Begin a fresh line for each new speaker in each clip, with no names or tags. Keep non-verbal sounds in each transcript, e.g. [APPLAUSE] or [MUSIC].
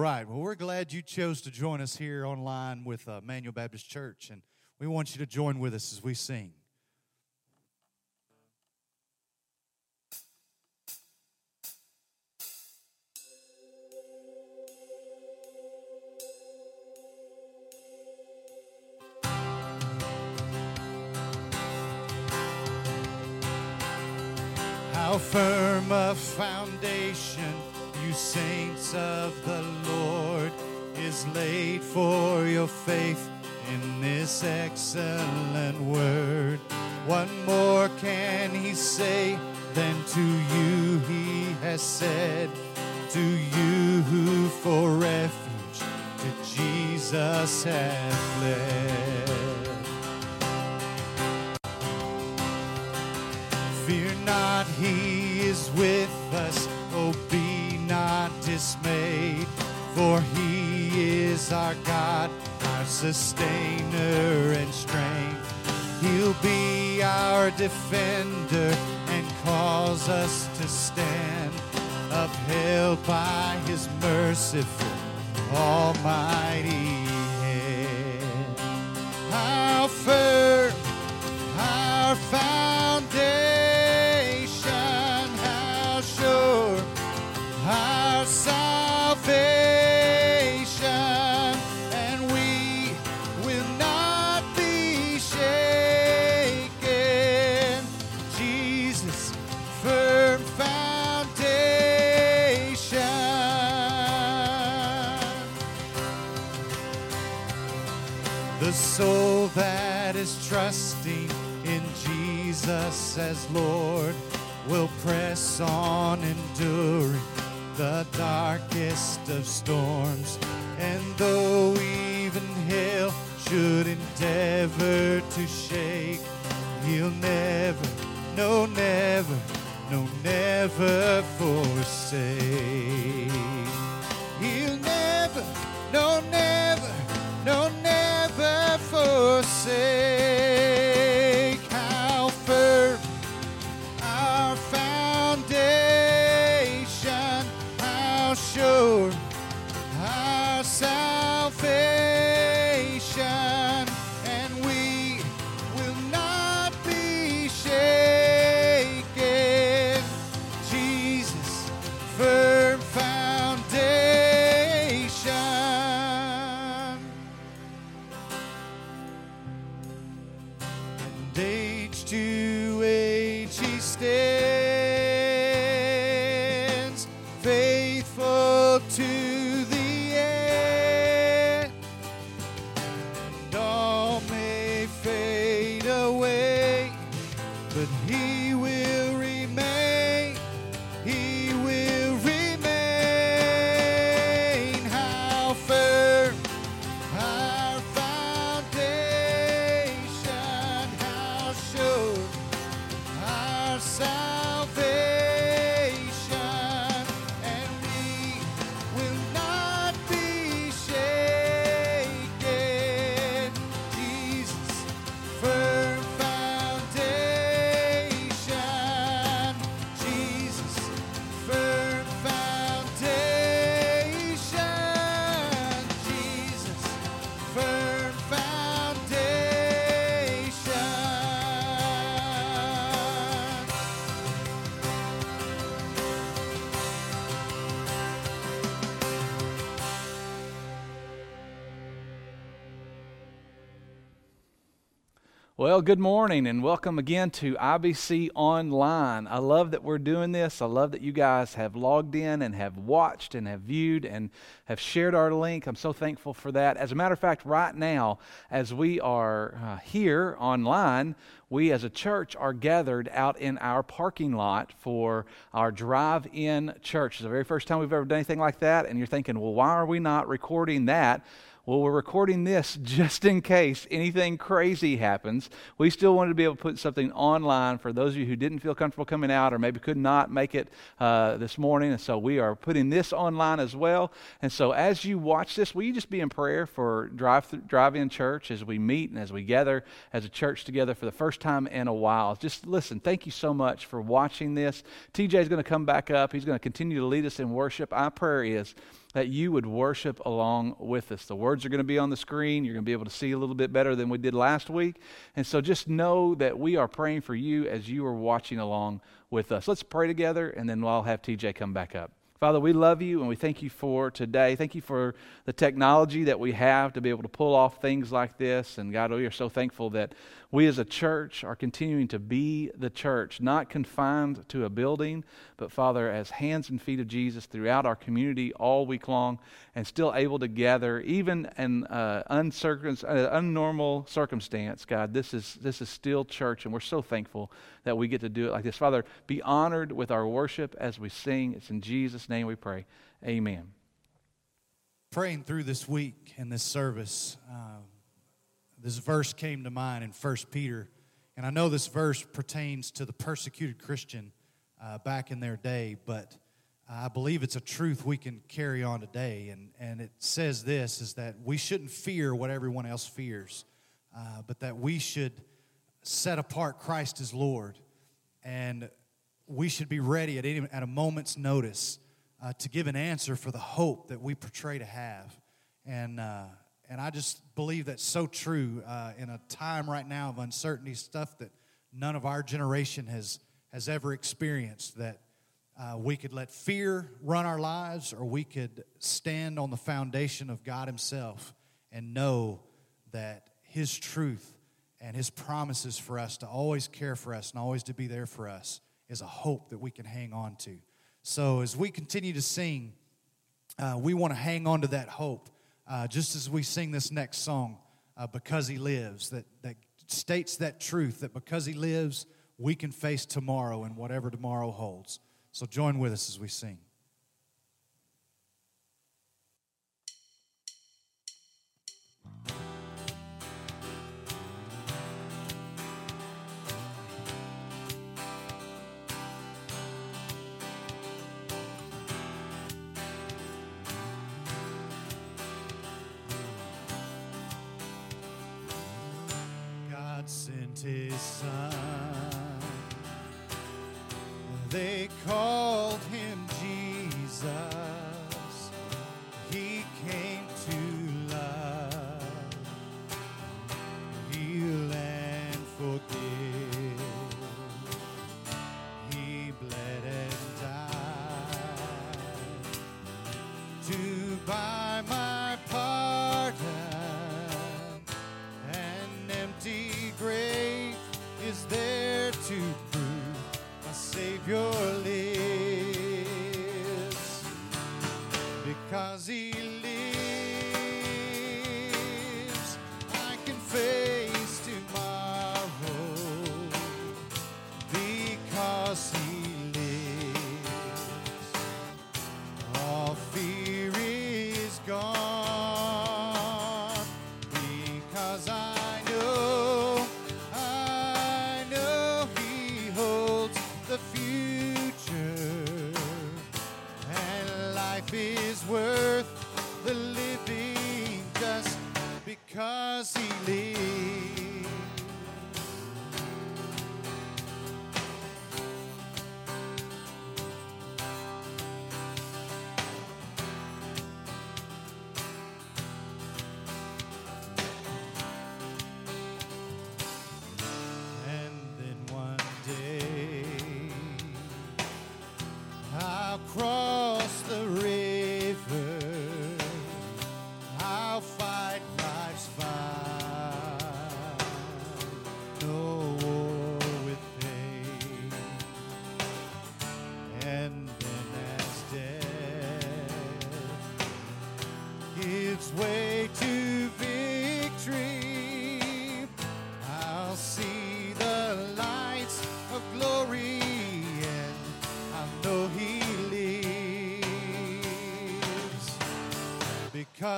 right. Well, we're glad you chose to join us here online with uh, Immanuel Baptist Church, and we want you to join with us as we sing. How firm a foundation, saints of the Lord, is laid for your faith in this excellent word. What more can he say than to you he has said? To you who for refuge to Jesus have fled. Fear not, he is with us. Dismayed, for he is our God, our sustainer and strength. He'll be our defender and cause us to stand, upheld by his merciful, almighty hand. How firm our foundation, and we will not be shaken. Jesus, firm foundation. The soul that is trusting in Jesus as Lord will press on, enduring the darkest of storms. And though even hell should endeavor to shake, he'll never, no, never, no, never forsake. He'll never, no, never, no, never forsake.
Well, good morning and welcome again to IBC Online. I love that we're doing this. I love that you guys have logged in and have watched and have viewed and have shared our link. I'm so thankful for that. As a matter of fact, right now, as we are uh, here online, we as a church are gathered out in our parking lot for our drive in church. It's the very first time we've ever done anything like that, and you're thinking, well, why are we not recording that? Well, we're recording this [LAUGHS] just in case anything crazy happens. We still wanted to be able to put something online for those of you who didn't feel comfortable coming out or maybe could not make it uh, this morning. And so we are putting this online as well. And so as you watch this, will you just be in prayer for Drive Drive In Church as we meet and as we gather as a church together for the first time in a while? Just listen, thank you so much for watching this. TJ is going to come back up. He's going to continue to lead us in worship. Our prayer is that you would worship along with us. The words are going to be on the screen. You're going to be able to see a little bit better than we did last week. And so just know that we are praying for you as you are watching along with us. Let's pray together, and then I'll have TJ come back up. Father, we love you and we thank you for today. Thank you for the technology that we have to be able to pull off things like this. And God, we are so thankful that we as a church are continuing to be the church, not confined to a building, but Father, as hands and feet of Jesus throughout our community all week long, and still able to gather, even in uh, uncircum- uh, unnormal circumstance. God, this is this is still church, and we're so thankful that we get to do it like this. Father, be honored with our worship as we sing. It's in Jesus' name we pray. Amen.
Praying through this week and this service. Um, this verse came to mind in 1 Peter. And I know this verse pertains to the persecuted Christian uh, back in their day, but I believe it's a truth we can carry on today. And, and it says this is that we shouldn't fear what everyone else fears, uh, but that we should set apart Christ as Lord. And we should be ready at, any, at a moment's notice uh, to give an answer for the hope that we portray to have. And uh, and I just believe that's so true uh, in a time right now of uncertainty, stuff that none of our generation has, has ever experienced, that uh, we could let fear run our lives or we could stand on the foundation of God Himself and know that His truth and His promises for us to always care for us and always to be there for us is a hope that we can hang on to. So as we continue to sing, uh, we want to hang on to that hope uh, just as we sing this next song, uh, Because He Lives, that, that states that truth that because He lives, we can face tomorrow and whatever tomorrow holds. So join with us as we sing. His son. Uh, Because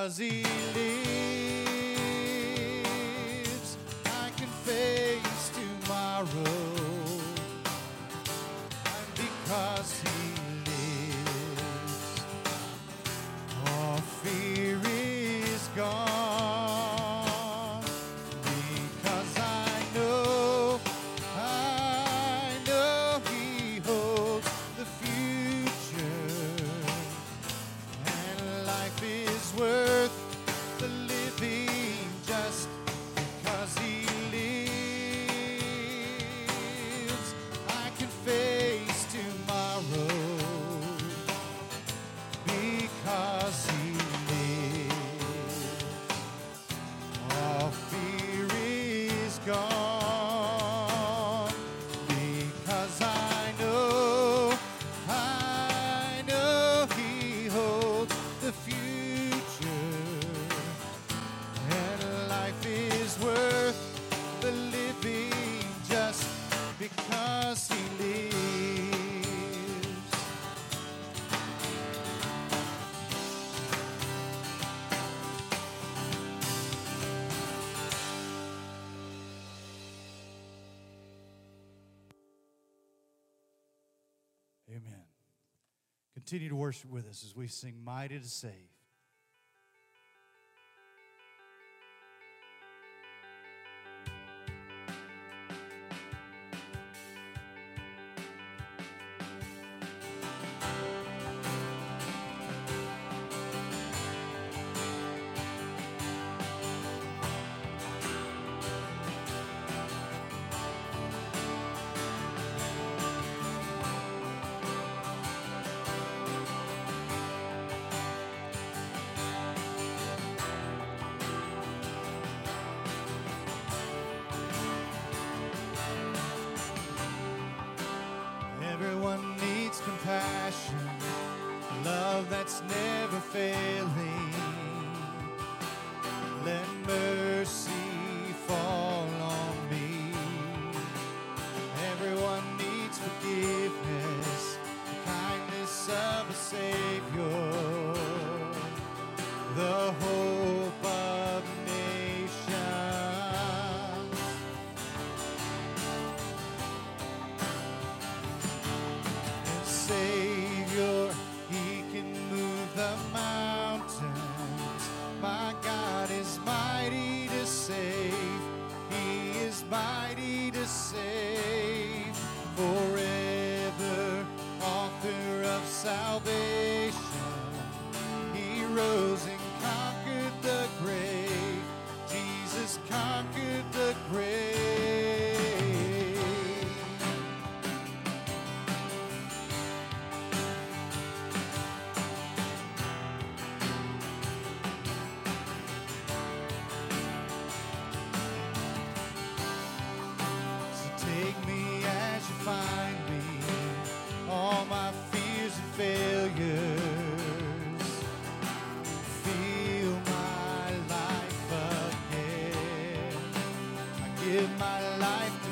because continue to worship with us as we sing Mighty to Save. faith. give my life.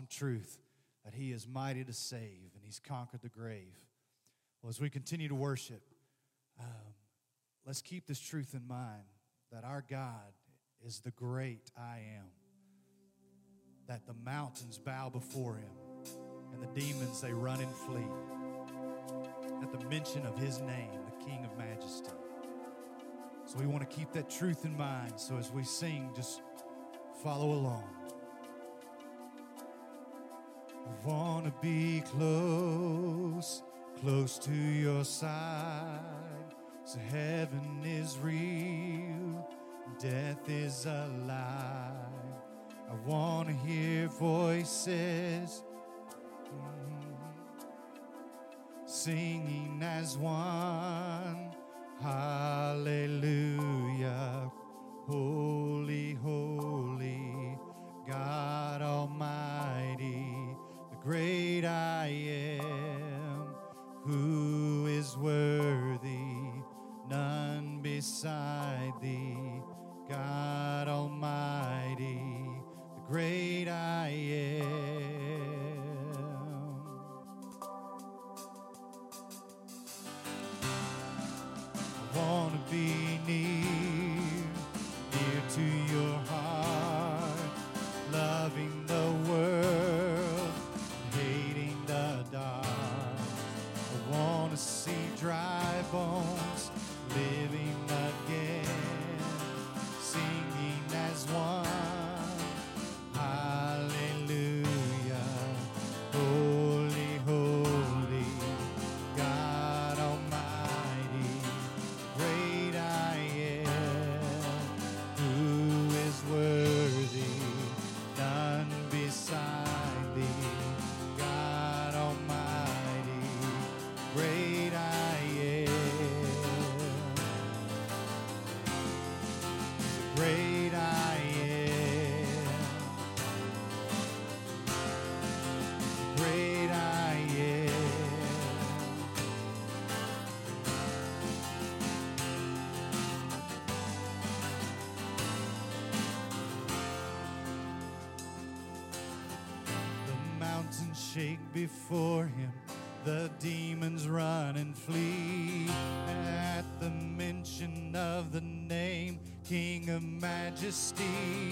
Awesome truth that He is mighty to save and He's conquered the grave. Well, as we continue to worship, um, let's keep this truth in mind that our God is the great I am, that the mountains bow before Him and the demons they run and flee at the mention of His name, the King of Majesty. So we want to keep that truth in mind. So as we sing, just follow along. Want to be close, close to your side. So heaven is real, death is a lie. I want to hear voices mm, singing as one. Hallelujah. Holy, holy, God Almighty, great I am, who is worthy, none beside thee, God Almighty, the great shake before him, the demons run and flee. At the mention of the name King of Majesty,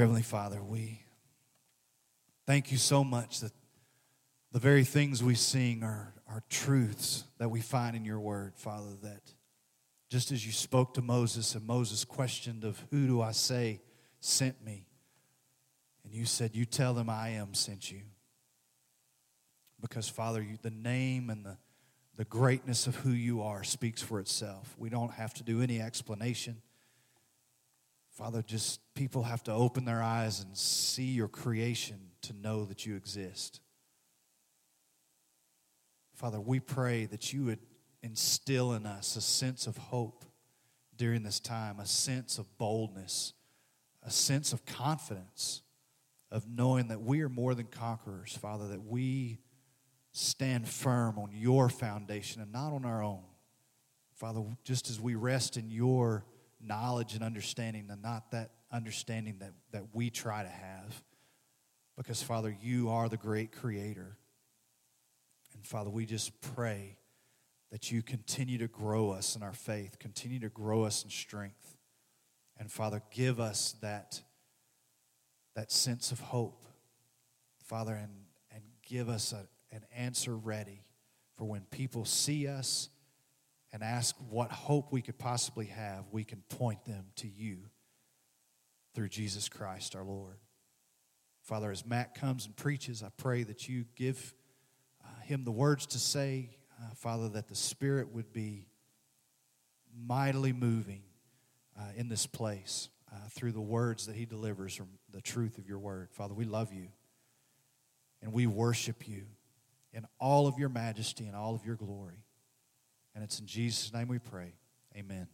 Dear Heavenly Father, we thank you so much that the very things we sing are, are truths that we find in your word, Father, that just as you spoke to Moses and Moses questioned of who do I say sent me, and you said, you tell them I am sent you. Because, Father, you, the name and the, the greatness of who you are speaks for itself. We don't have to do any explanation. Father, just people have to open their eyes and see your creation to know that you exist. Father, we pray that you would instill in us a sense of hope during this time, a sense of boldness, a sense of confidence, of knowing that we are more than conquerors, Father, that we stand firm on your foundation and not on our own. Father, just as we rest in your knowledge and understanding and not that understanding that, that we try to have. Because, Father, you are the great creator. And, Father, we just pray that you continue to grow us in our faith, continue to grow us in strength. And, Father, give us that, that sense of hope, Father, and, and give us a, an answer ready for when people see us and ask what hope we could possibly have, we can point them to you through Jesus Christ our Lord. Father, as Matt comes and preaches, I pray that you give uh, him the words to say, uh, Father, that the Spirit would be mightily moving uh, in this place uh, through the words that he delivers from the truth of your word. Father, we love you and we worship you in all of your majesty and all of your glory. And it's in Jesus' name we pray. Amen.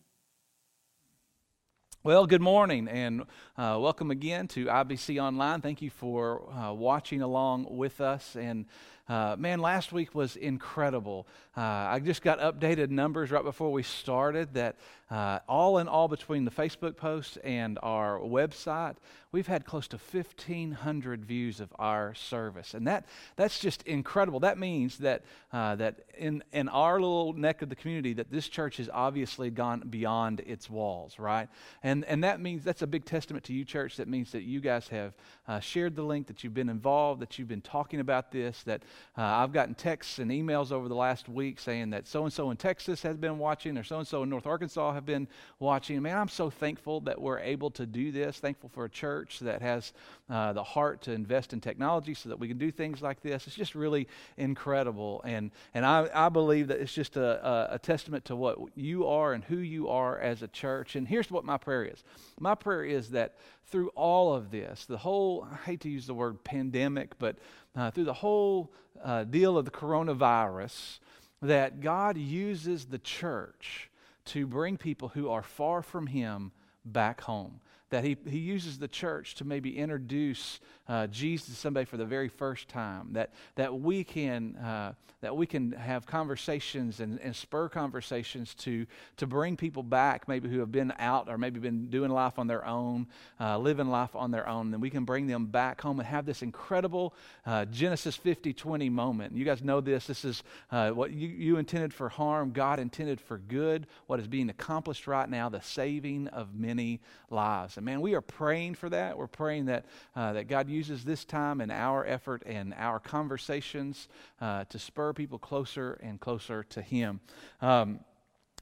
Well, good morning and uh, welcome again to IBC Online. Thank you for uh, watching along with us. And uh, man, last week was incredible. Uh, I just got updated numbers right before we started that uh, all in all, between the Facebook post and our website, we've had close to 1,500 views of our service. And that, that's just incredible. That means that, uh, that in, in our little neck of the community, that this church has obviously gone beyond its walls, right? And, and that means that's a big testament to you, church. That means that you guys have uh, shared the link, that you've been involved, that you've been talking about this, that uh, I've gotten texts and emails over the last week saying that so and so in Texas has been watching, or so and so in North Arkansas have been watching. Man, I'm so thankful that we're able to do this. Thankful for a church that has uh, the heart to invest in technology so that we can do things like this. It's just really incredible. And, and I, I believe that it's just a, a, a testament to what you are and who you are as a church. And here's what my prayer is my prayer is that through all of this, the whole, I hate to use the word pandemic, but uh, through the whole uh, deal of the coronavirus, that God uses the church to bring people who are far from Him back home that he, he uses the church to maybe introduce uh, Jesus to somebody for the very first time, that, that, we, can, uh, that we can have conversations and, and spur conversations to, to bring people back, maybe who have been out or maybe been doing life on their own, uh, living life on their own, and we can bring them back home and have this incredible uh, Genesis 50 20 moment. You guys know this. This is uh, what you, you intended for harm, God intended for good, what is being accomplished right now, the saving of many lives. And man, we are praying for that. We're praying that, uh, that God uses this time and our effort and our conversations uh, to spur people closer and closer to Him. Um,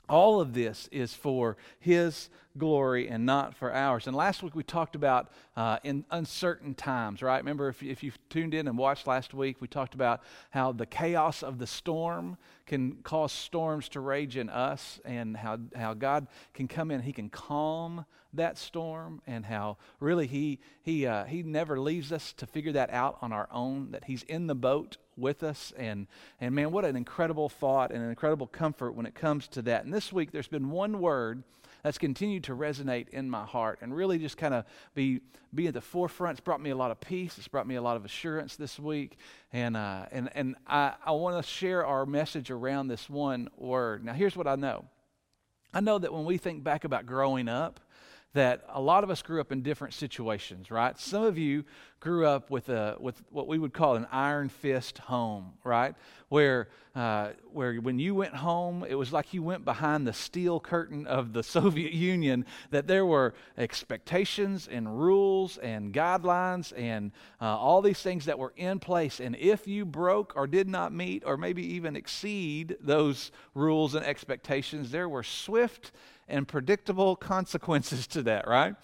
all of this is for His glory and not for ours. And last week we talked about uh, in uncertain times, right? Remember, if, if you've tuned in and watched last week, we talked about how the chaos of the storm can cause storms to rage in us and how, how God can come in, He can calm that storm, and how really He, he, uh, he never leaves us to figure that out on our own, that He's in the boat with us. And, and man, what an incredible thought and an incredible comfort when it comes to that. And this week, there's been one word that's continued to resonate in my heart and really just kind of be, be at the forefront. It's brought me a lot of peace. It's brought me a lot of assurance this week. And, uh, and, and I, I want to share our message around this one word. Now, here's what I know I know that when we think back about growing up, that a lot of us grew up in different situations, right? Some of you grew up with, a, with what we would call an iron fist home, right? Where, uh, where when you went home, it was like you went behind the steel curtain of the [LAUGHS] Soviet Union, that there were expectations and rules and guidelines and uh, all these things that were in place. And if you broke or did not meet or maybe even exceed those rules and expectations, there were swift and predictable consequences to that, right?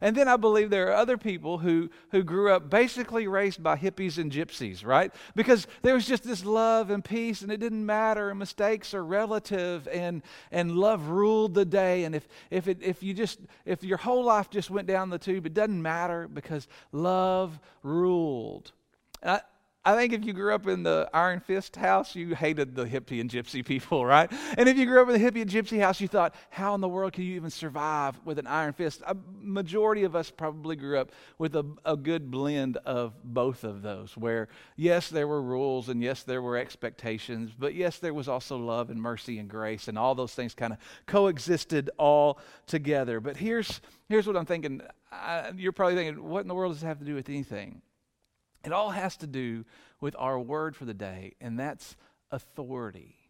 And then I believe there are other people who, who grew up basically raised by hippies and gypsies, right? Because there was just this love and peace, and it didn't matter, and mistakes are relative, and, and love ruled the day. And if, if, it, if you just, if your whole life just went down the tube, it doesn't matter because love ruled. And I, I think if you grew up in the Iron Fist house, you hated the hippie and gypsy people, [LAUGHS] right? And if you grew up in the hippie and gypsy house, you thought, how in the world can you even survive with an iron fist? A majority of us probably grew up with a, a good blend of both of those, where yes, there were rules and yes, there were expectations, but yes, there was also love and mercy and grace, and all those things kind of coexisted all together. But here's, here's what I'm thinking. I, you're probably thinking, what in the world does it have to do with anything? It all has to do with our word for the day, and that's authority.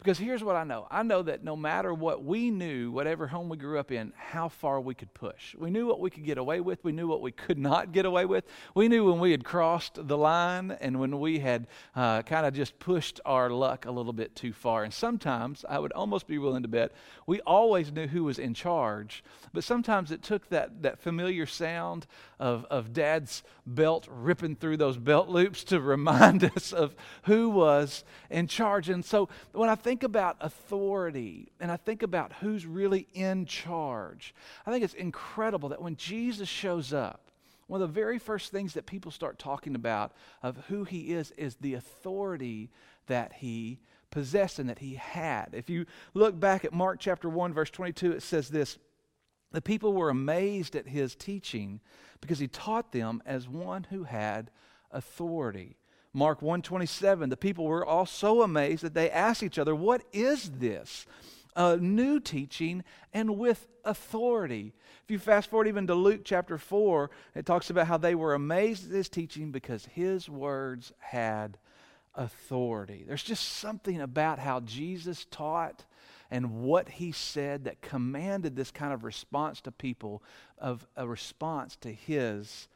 Because here's what I know I know that no matter what we knew, whatever home we grew up in, how far we could push. We knew what we could get away with, we knew what we could not get away with. We knew when we had crossed the line and when we had uh, kind of just pushed our luck a little bit too far. And sometimes, I would almost be willing to bet, we always knew who was in charge, but sometimes it took that, that familiar sound of, of dad's belt ripping through those belt loops to [LAUGHS] remind us of who was in charge. And so when I think think about authority and I think about who's really in charge, I think it's incredible that when Jesus shows up, one of the very first things that people start talking about of who he is is the authority that he possessed and that he had. If you look back at Mark chapter 1 verse 22 it says this the people were amazed at his teaching because he taught them as one who had authority. Mark 127, the people were all so amazed that they asked each other, What is this? A new teaching and with authority. If you fast forward even to Luke chapter 4, it talks about how they were amazed at his teaching because his words had authority. There's just something about how Jesus taught and what he said that commanded this kind of response to people, of a response to his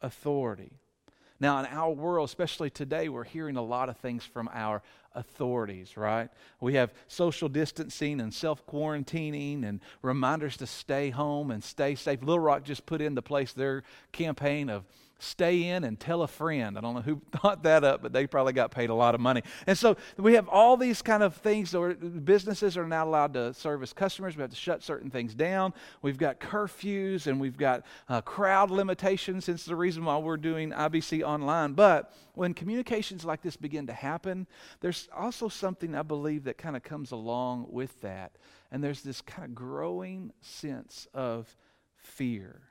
authority. Now, in our world, especially today, we're hearing a lot of things from our authorities, right? We have social distancing and self quarantining and reminders to stay home and stay safe. Little Rock just put into place their campaign of stay in and tell a friend. I don't know who [LAUGHS] thought that up, but they probably got paid a lot of money. And so we have all these kind of things where businesses are not allowed to service customers. We have to shut certain things down. We've got curfews and we've got uh, crowd limitations. Hence the reason why we're doing IBC online. But when communications like this begin to happen, there's also something I believe that kind of comes along with that. And there's this kind of growing sense of fear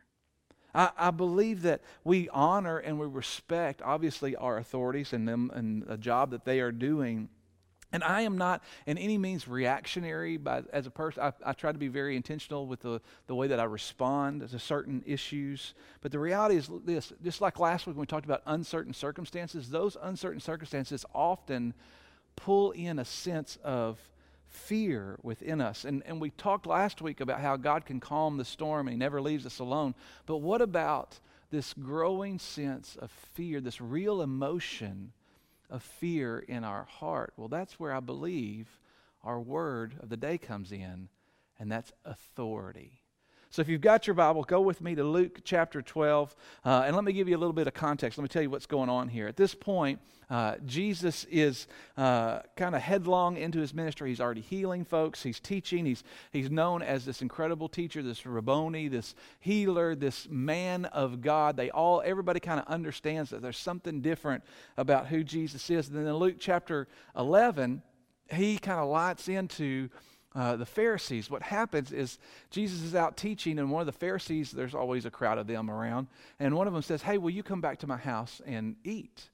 I, I, believe that we honor and we respect, obviously, our authorities and them and the job that they are doing. And I am not in any means reactionary by, as a person. I, I try to be very intentional with the, the way that I respond to certain issues. But the reality is this just like last week when we talked about uncertain circumstances, those uncertain circumstances often pull in a sense of fear within us. And, and we talked last week about how God can calm the storm and He never leaves us alone. But what about this growing sense of fear, this real emotion of fear in our heart? Well, that's where I believe our word of the day comes in, and that's authority. So if you've got your Bible, go with me to Luke chapter 12. Uh, and let me give you a little bit of context. Let me tell you what's going on here. At this point, uh, Jesus is uh, kind of headlong into his ministry. He's already healing folks, he's teaching. He's, he's known as this incredible teacher, this Rabboni, this healer, this man of God. They all, everybody kind of understands that there's something different about who Jesus is. And then in Luke chapter 11, he kind of lights into uh, the Pharisees. What happens is Jesus is out teaching, and one of the Pharisees, there's always a crowd of them around, and one of them says, Hey, will you come back to my house and eat?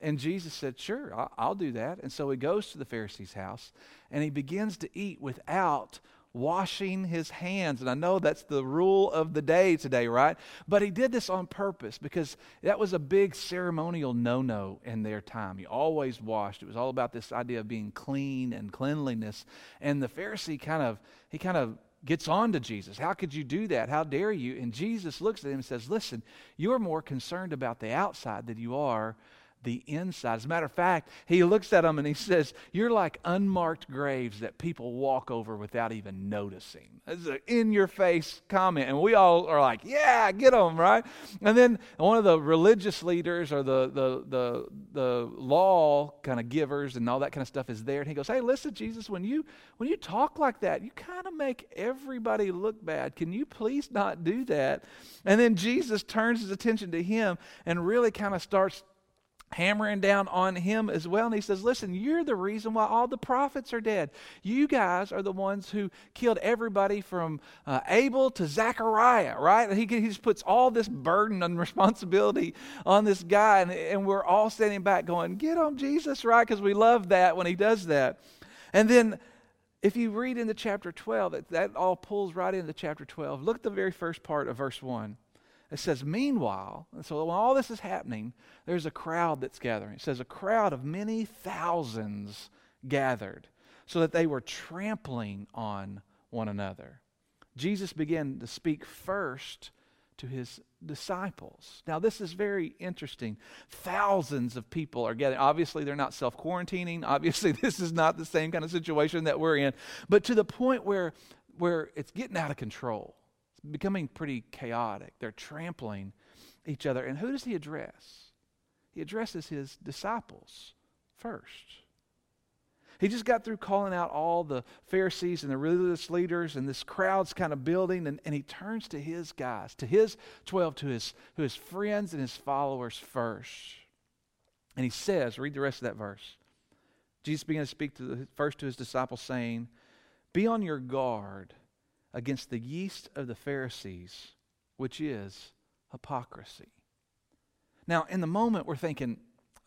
And Jesus said, Sure, I'll, I'll do that. And so he goes to the Pharisee's house, and he begins to eat without washing his hands. And I know that's the rule of the day today, right? But he did this on purpose because that was a big ceremonial no no in their time. He always washed. It was all about this idea of being clean and cleanliness. And the Pharisee kind of, he kind of, gets on to Jesus. How could you do that? How dare you? And Jesus looks at him and says, Listen, you're more concerned about the outside than you are the inside. As a matter of fact, he looks at them and he says, You're like unmarked graves that people walk over without even noticing. It's an in your face comment. And we all are like, Yeah, get them, right? And then one of the religious leaders or the, the, the, the law kind of givers and all that kind of stuff is there. And he goes, Hey, listen, Jesus, when you, when you talk like that, you kind of make everybody look bad. Can you please not do that? And then Jesus turns his attention to him and really kind of starts hammering down on him as well. And he says, Listen, you're the reason why all the prophets are dead. You guys are the ones who killed everybody from uh, Abel to Zechariah, right? He, he just puts all this burden and [LAUGHS] responsibility on this guy. And, and we're all standing back going, Get on Jesus, right? Because we love that when he does that. And then if you read into chapter 12, that, that all pulls right into chapter 12. Look at the very first part of verse 1. It says, Meanwhile, so when all this is happening, there's a crowd that's gathering. It says, A crowd of many thousands gathered, so that they were trampling on one another. Jesus began to speak first to his disciples. Now, this is very interesting. Thousands of people are gathering. Obviously, they're not self quarantining. Obviously, [LAUGHS] this is not the same kind of situation that we're in, but to the point where, where it's getting out of control becoming pretty chaotic. They're trampling each other. And who does he address? He addresses his disciples first. He just got through calling out all the Pharisees and the religious leaders, and this crowd's kind of building, and, and he turns to his guys, to his 12, to his, to his friends and his followers first. And he says, read the rest of that verse. Jesus began to speak to the, first to his disciples, saying, Be on your guard against the yeast of the Pharisees, which is hypocrisy. Now, in the moment, we're thinking,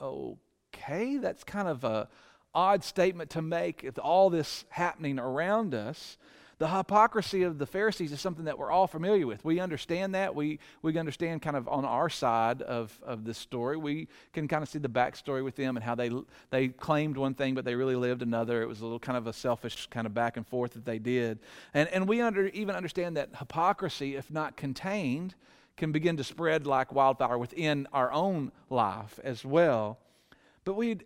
okay, that's kind of a odd statement to make with all this happening around us. The hypocrisy of the Pharisees is something that we're all familiar with. We understand that. We, we understand kind of on our side of, of this story. We can kind of see the backstory with them and how they, they claimed one thing, but they really lived another. It was a little kind of a selfish kind of back and forth that they did. And, and we under, even understand that hypocrisy, if not contained, can begin to spread like wildfire within our own life as well. But we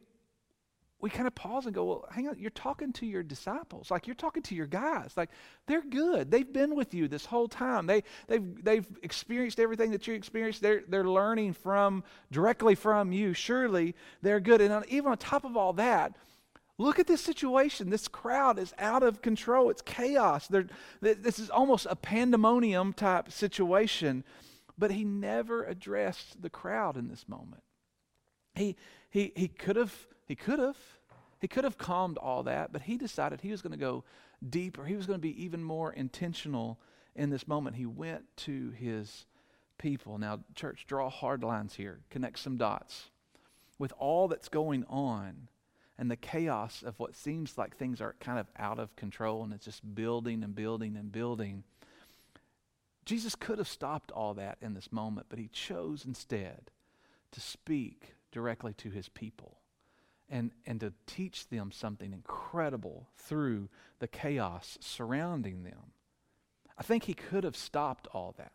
we kind of pause and go, well, hang on, you're talking to your disciples. Like you're talking to your guys. Like they're good. They've been with you this whole time. They, they've, they've experienced everything that you experienced. They're, they're learning from, directly from you. Surely they're good. And on, even on top of all that, look at this situation. This crowd is out of control. It's chaos. They're, this is almost a pandemonium type situation. But he never addressed the crowd in this moment. He, he, he could have he could have. He could have calmed all that, but he decided he was going to go deeper. He was going to be even more intentional in this moment. He went to his people. Now, church, draw hard lines here, connect some dots. With all that's going on and the chaos of what seems like things are kind of out of control and it's just building and building and building, Jesus could have stopped all that in this moment, but he chose instead to speak directly to his people and, and to teach them something incredible through the chaos surrounding them. I think he could have stopped all that.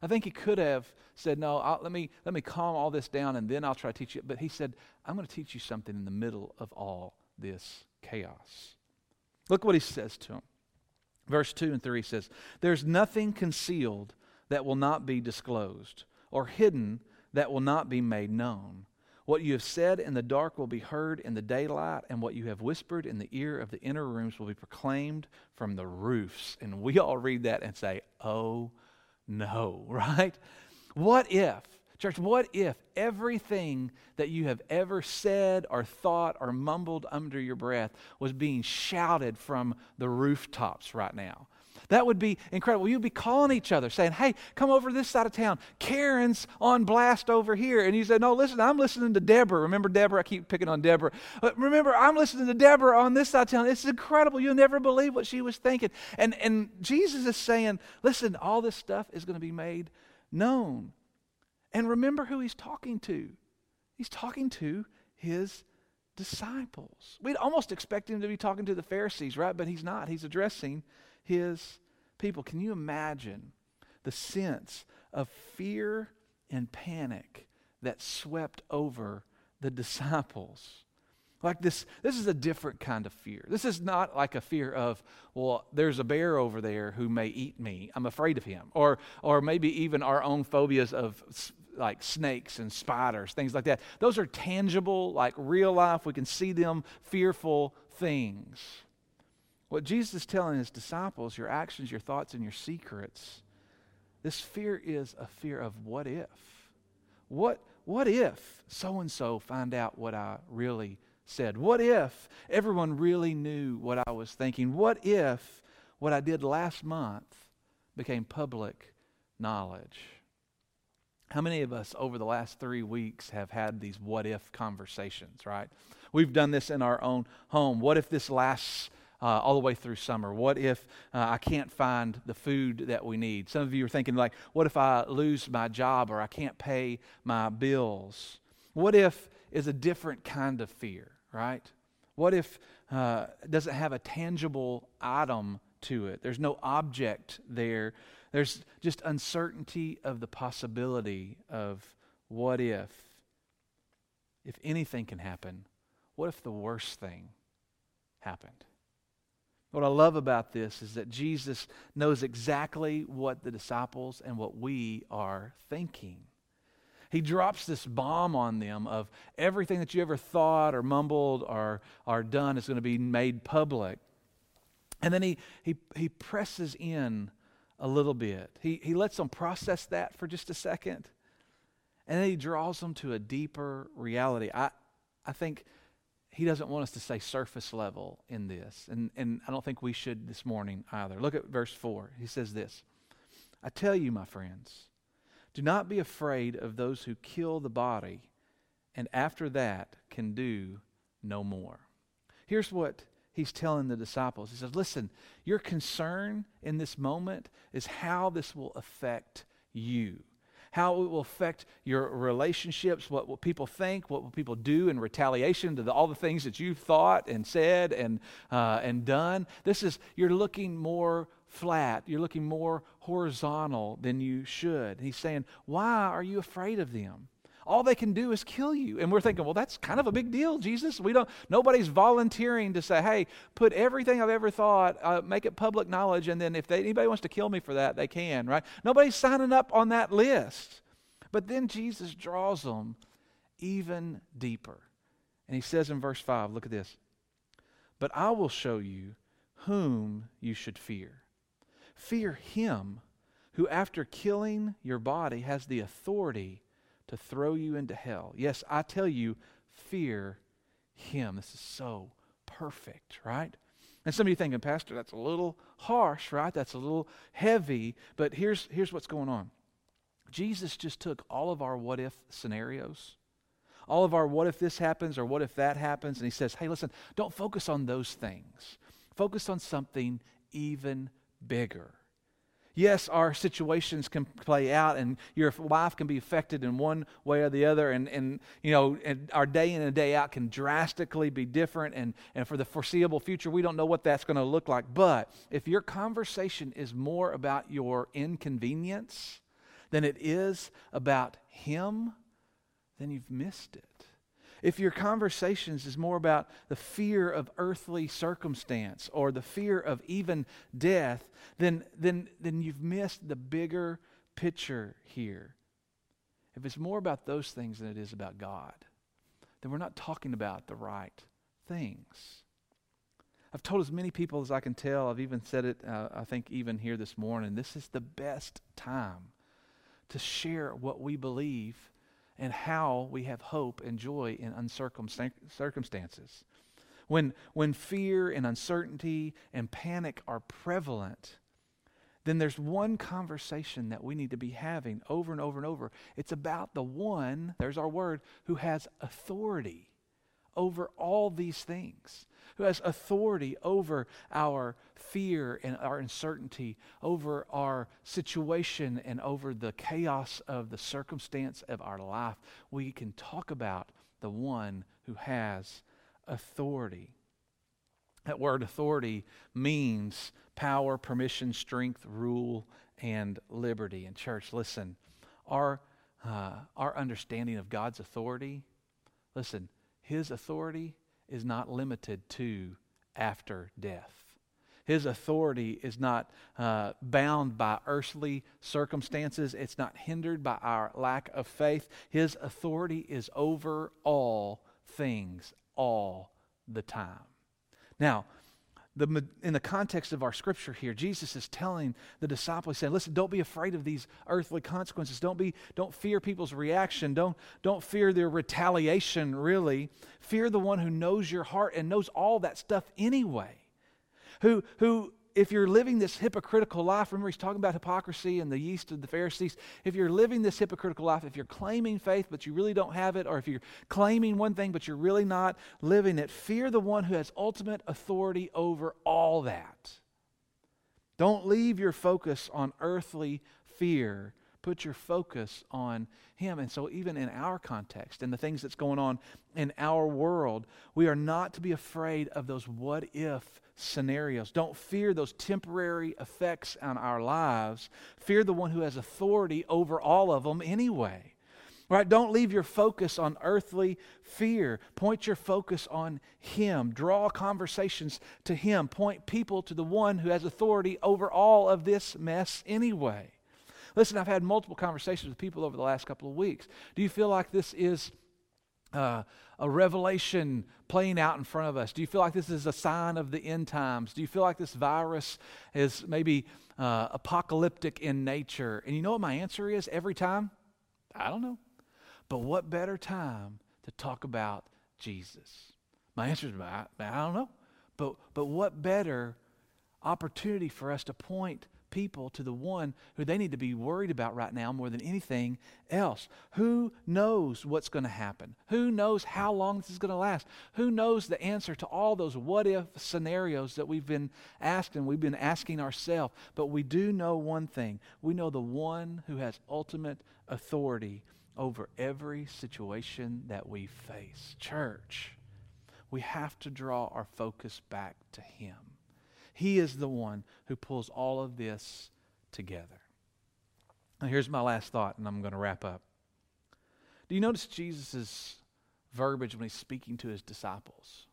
I think he could have said, No, I'll, let, me, let me calm all this down and then I'll try to teach you. But he said, I'm going to teach you something in the middle of all this chaos. Look what he says to him. Verse 2 and 3 says, There's nothing concealed that will not be disclosed, or hidden that will not be made known. What you have said in the dark will be heard in the daylight, and what you have whispered in the ear of the inner rooms will be proclaimed from the roofs. And we all read that and say, oh no, [LAUGHS] right? What if, church, what if everything that you have ever said or thought or mumbled under your breath was being shouted from the rooftops right now? That would be incredible. You'd be calling each other saying, Hey, come over this side of town. Karen's on blast over here. And you say, No, listen, I'm listening to Deborah. Remember Deborah? I keep picking on Deborah. But remember, I'm listening to Deborah on this side of town. It's incredible. You'll never believe what she was thinking. And, and Jesus is saying, Listen, all this stuff is going to be made known. And remember who he's talking to. He's talking to his disciples. We'd almost expect him to be talking to the Pharisees, right? But he's not. He's addressing his people. Can you imagine the sense of fear and panic that swept over the [LAUGHS] disciples? Like this, this is a different kind of fear. This is not like a fear of, well, there's a bear over there who may eat me. I'm afraid of him. Or, or maybe even our own phobias of like snakes and spiders, things like that. Those are tangible, like real life. We can see them, fearful things. What Jesus is telling his disciples, your actions, your thoughts, and your secrets, this fear is a fear of what if? What, what if so and so find out what I really said? What if everyone really knew what I was thinking? What if what I did last month became public knowledge? How many of us over the last three weeks have had these what if conversations, right? We've done this in our own home. What if this lasts uh, all the way through summer? What if uh, I can't find the food that we need? Some of you are thinking, like, what if I lose my job or I can't pay my bills? What if is a different kind of fear, right? What if uh, doesn't have a tangible item to it? There's no object there there's just uncertainty of the possibility of what if. If anything can happen, what if the worst thing happened? What I love about this is that Jesus knows exactly what the disciples and what we are thinking. He drops this bomb on them of everything that you ever thought or mumbled or, or done is going to be made public. And then he, he, he presses in a little bit. He, he lets them process that for just a second, and then he draws them to a deeper reality. I, I think he doesn't want us to say surface level in this, and, and I don't think we should this morning either. Look at verse 4. He says this I tell you, my friends, do not be afraid of those who kill the body, and after that can do no more. Here's what he's telling the disciples. He says, Listen, your concern in this moment is how this will affect you, how it will affect your relationships, what will people think, what will people do in retaliation to the, all the things that you've thought and said and, uh, and done. This is, you're looking more flat, you're looking more horizontal than you should. He's saying, Why are you afraid of them? All they can do is kill you. And we're thinking, well, that's kind of a big deal, Jesus. We don't, nobody's volunteering to say, hey, put everything I've ever thought, uh, make it public knowledge, and then if they, anybody wants to kill me for that, they can, right? Nobody's signing up on that list. But then Jesus draws them even deeper. And he says in verse 5, look at this. But I will show you whom you should fear. Fear him who, after killing your body, has the authority to throw you into hell. Yes, I tell you, fear him. This is so perfect, right? And some of you thinking, Pastor, that's a little harsh, right? That's a little heavy. But here's, here's what's going on Jesus just took all of our what if scenarios, all of our what if this happens or what if that happens, and he says, hey, listen, don't focus on those things. Focus on something even bigger. Yes, our situations can play out, and your life can be affected in one way or the other, and, and you know, and our day in and day out can drastically be different. And, and for the foreseeable future, we don't know what that's going to look like. But if your conversation is more about your inconvenience than it is about Him, then you've missed it if your conversations is more about the fear of earthly circumstance or the fear of even death, then, then, then you've missed the bigger picture here. If it's more about those things than it is about God, then we're not talking about the right things. I've told as many people as I can tell, I've even said it, uh, I think, even here this morning, this is the best time to share what we believe and how we have hope and joy in uncircumstances. When, when fear and uncertainty and panic are prevalent, then there's one conversation that we need to be having over and over and over. It's about the one, there's our word, who has authority over all these things, who has authority over our fear and our uncertainty, over our situation and over the chaos of the circumstance of our life. We can talk about the one who has authority. That word authority means power, permission, strength, rule, and liberty. And, church, listen, our, uh, our understanding of God's authority, listen, His authority is not limited to after death. His authority is not uh, bound by earthly circumstances. It's not hindered by our lack of faith. His authority is over all things all the time. Now, the, in the context of our scripture here, Jesus is telling the disciples, saying, listen, don't be afraid of these earthly consequences. Don't, be, don't fear people's reaction. Don't, don't fear their retaliation, really. Fear the one who knows your heart and knows all that stuff anyway. Who, who if you're living this hypocritical life, remember he's talking about hypocrisy and the yeast of the Pharisees. If you're living this hypocritical life, if you're claiming faith but you really don't have it, or if you're claiming one thing but you're really not living it, fear the one who has ultimate authority over all that. Don't leave your focus on earthly fear. Put your focus on Him. And so, even in our context and the things that's going on in our world, we are not to be afraid of those what if scenarios. Don't fear those temporary effects on our lives. Fear the one who has authority over all of them anyway. Right? Don't leave your focus on earthly fear. Point your focus on Him. Draw conversations to Him. Point people to the one who has authority over all of this mess anyway. Listen, I've had multiple conversations with people over the last couple of weeks. Do you feel like this is uh, a revelation playing out in front of us? Do you feel like this is a sign of the end times? Do you feel like this virus is maybe uh, apocalyptic in nature? And you know what my answer is every time? I don't know. But what better time to talk about Jesus? My answer is I, I don't know. But, but what better opportunity for us to point people to the one who they need to be worried about right now more than anything else. Who knows what's going to happen? Who knows how long this is going to last? Who knows the answer to all those what if scenarios that we've been asked and we've been asking ourselves? But we do know one thing we know the one who has ultimate authority over every situation that we face. Church, we have to draw our focus back to Him. He is the one who pulls all of this together. Now, here's my last thought, and I'm going to wrap up. Do you notice Jesus' verbiage when he's speaking to his disciples?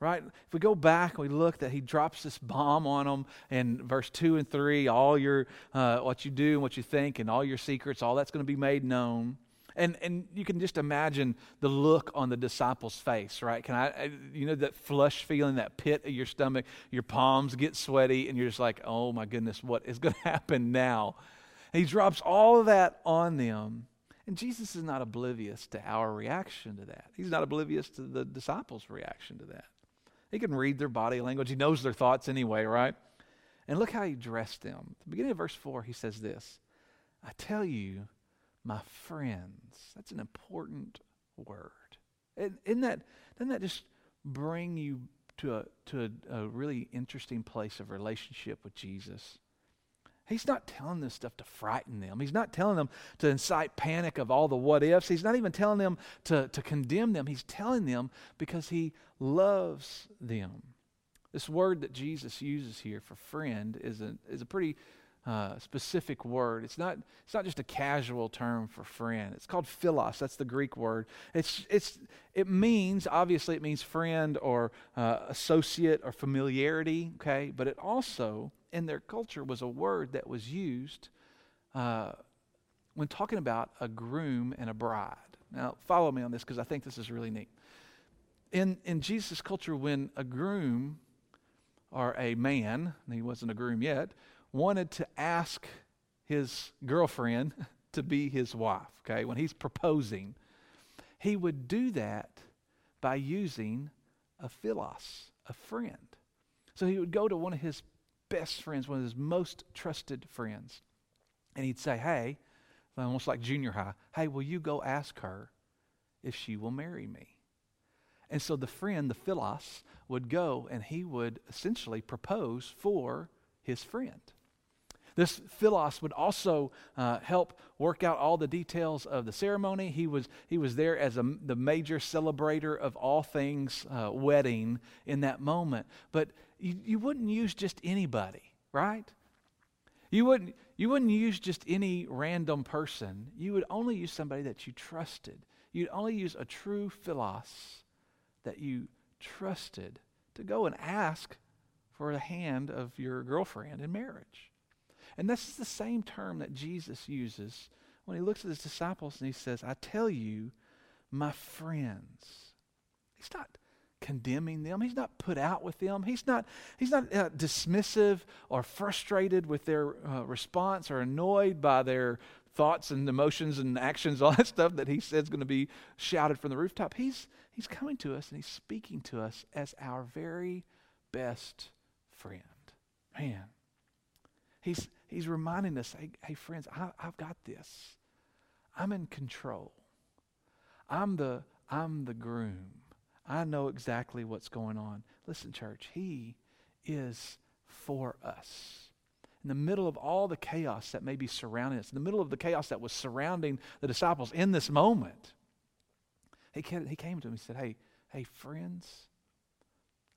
Right? If we go back and we look that he drops this bomb on them in verse 2 and 3, all your, uh, what you do and what you think and all your secrets, all that's going to be made known. And, and you can just imagine the look on the disciples' face, right? Can I, you know, that flush feeling, that pit of your stomach, your palms get sweaty, and you're just like, oh my goodness, what is [LAUGHS] going to happen now? And he drops all of that on them. And Jesus is not oblivious to our reaction to that. He's not oblivious to the disciples' reaction to that. He can read their body language, he knows their thoughts anyway, right? And look how he dressed them. At the beginning of verse 4, he says this I tell you, my friends. That's an important word. Isn't that, doesn't that just bring you to, a, to a, a really interesting place of relationship with Jesus? He's not telling this stuff to frighten them. He's not telling them to incite panic of all the what ifs. He's not even telling them to, to condemn them. He's telling them because he loves them. This word that Jesus uses here for friend is a, is a pretty uh, specific word. It's not, it's not just a casual term for friend. It's called philos. That's the Greek word. It's, it's, it means, obviously, it means friend or uh, associate or familiarity, okay? But it also, in their culture, was a word that was used uh, when talking about a groom and a bride. Now, follow me on this because I think this is really neat. In, in Jesus' culture, when a groom or a man, he wasn't a groom yet, wanted to ask his girlfriend [LAUGHS] to be his wife, okay, when he's proposing, he would do that by using a philos, a friend. So he would go to one of his best friends, one of his most trusted friends. And he'd say, Hey, almost like junior high, hey, will you go ask her if she will marry me? And so the friend, the Philos, would go and he would essentially propose for his friend. This Philos would also uh, help work out all the details of the ceremony. He was, he was there as a, the major celebrator of all things uh, wedding in that moment. But you, you wouldn't use just anybody, right? You wouldn't, you wouldn't use just any random person. You would only use somebody that you trusted. You'd only use a true Philos that you trusted to go and ask for the hand of your girlfriend in marriage. And this is the same term that Jesus uses when he looks at his disciples and he says, I tell you, my friends. He's not condemning them. He's not put out with them. He's not, he's not uh, dismissive or frustrated with their uh, response or annoyed by their thoughts and emotions and actions, [LAUGHS] all that stuff that he says is going to be shouted from the rooftop. He's, he's coming to us and he's speaking to us as our very best friend. Man, he's, he's reminding us hey, hey friends, I, I've got this. I'm in control. I'm the, I'm the groom. I know exactly what's going on. Listen, church, he is for us. In the middle of all the chaos that may be surrounding us, in the middle of the chaos that was surrounding the disciples in this moment, he came, he came to him and said, Hey, hey, friends,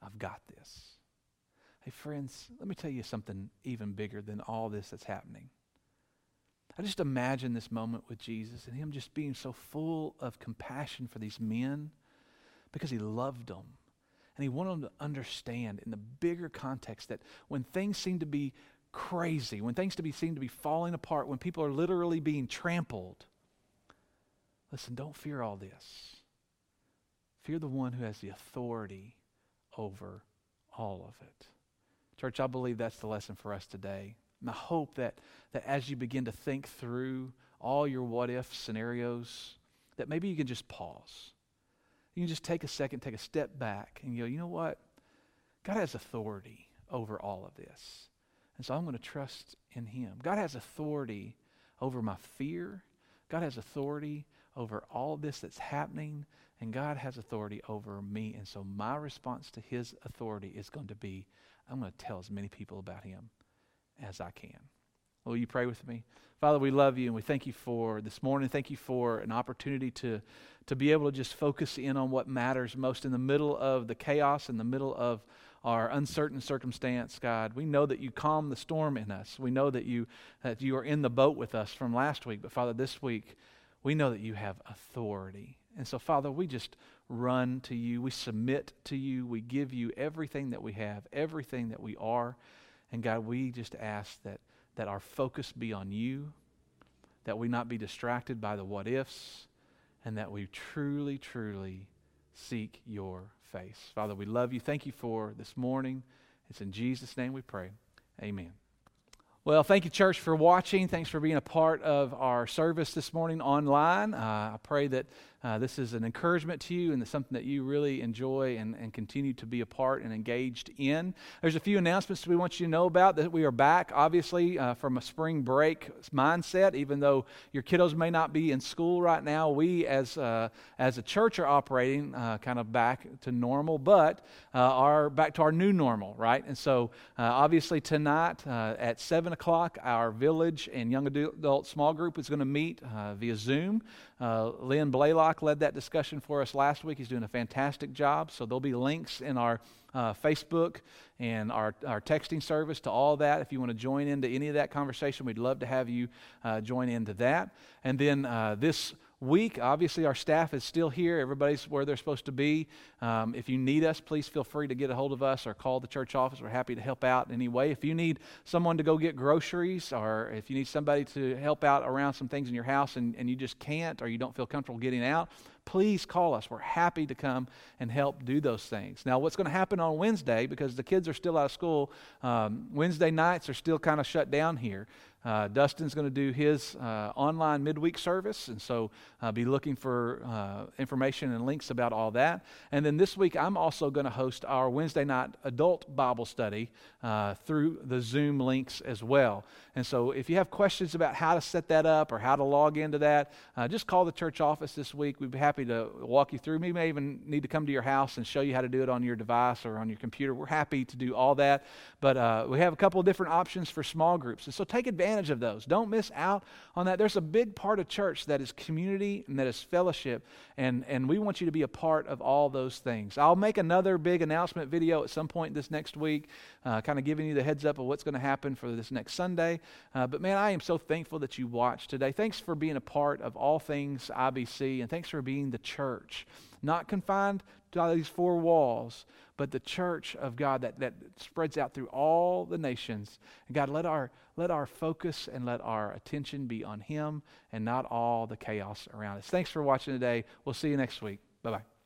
I've got this. Hey, friends, let me tell you something even bigger than all this that's happening. I just imagine this moment with Jesus and him just being so full of compassion for these men because he loved them. And he wanted them to understand in the bigger context that when things seem to be crazy, when things to be, seem to be falling apart, when people are literally being trampled, listen, don't fear all this. Fear the one who has the authority over all of it. Church, I believe that's the lesson for us today. And I hope that, that as you begin to think through all your what if scenarios, that maybe you can just pause you can just take a second, take a step back, and go, you know what? God has authority over all of this. And so I'm going to trust in Him. God has authority over my fear. God has authority over all this that's happening. And God has authority over me. And so my response to His authority is going to be I'm going to tell as many people about Him as I can. Will you pray with me? Father, we love you and we thank you for this morning. Thank you for an opportunity to, to be able to just focus in on what matters most in the middle of the chaos, in the middle of our uncertain circumstance, God. We know that you calm the storm in us. We know that you, that you are in the boat with us from last week. But Father, this week, we know that you have authority. And so, Father, we just run to you. We submit to you. We give you everything that we have, everything that we are. And God, we just ask that that our focus be on you, that we not be distracted by the what ifs, and that we truly, truly seek your face. Father, we love you. Thank you for this morning. It's in Jesus' name we pray. Amen. Well, thank you, church, for watching. Thanks for being a part of our service this morning online. Uh, I pray that uh, this is an encouragement to you and it's something that you really enjoy and, and continue to be a part and engaged in. There's a few announcements we want you to know about that we are back, obviously, uh, from a spring break mindset. Even though your kiddos may not be in school right now, we as, uh, as a church are operating uh, kind of back to normal, but uh, are back to our new normal, right? And so, uh, obviously, tonight at 7 o'clock, our village and young adult small group is going to meet via Zoom. Uh, Lynn Blaylock led that discussion for us last week. He's doing a fantastic job. So there'll be links in our uh, Facebook and our, our texting service to all that. If you want to join into any of that conversation, we'd love to have you uh, join into that. And then uh, this week. Obviously, our staff is still here. Everybody's where they're supposed to be. Um, if you need us, please feel free to get a hold of us or call the church office. We're happy to help out in any way. If you need someone to go get groceries or if you need somebody to help out around some things in your house and, and you just can't or you don't feel comfortable getting out, please call us. We're happy to come and help do those things. Now, what's going to happen on Wednesday, because the kids are still out of school, um, Wednesday nights are still kind of shut down here. Uh, Dustin's going to do his uh, online midweek service, and so uh, be looking for uh, information and links about all that. And then this week, I'm also going to host our Wednesday night adult Bible study uh, through the Zoom links as well. And so, if you have questions about how to set that up or how to log into that, uh, just call the church office this week. We'd be happy to walk you through. We may even need to come to your house and show you how to do it on your device or on your computer. We're happy to do all that. But uh, we have a couple of different options for small groups. And so, take advantage of those. Don't miss out on that. There's a big part of church that is community and that is fellowship. And, and we want you to be a part of all those things. I'll make another big announcement video at some point this next week, uh, kind of giving you the heads up of what's going to happen for this next Sunday. Uh, but man, I am so thankful that you watched today. Thanks for being a part of all things IBC, and thanks for being the church, not confined to these four walls, but the church of God that, that spreads out through all the nations. And God, let our let our focus and let our attention be on Him and not all the chaos around us. Thanks for watching today. We'll see you next week. Bye bye.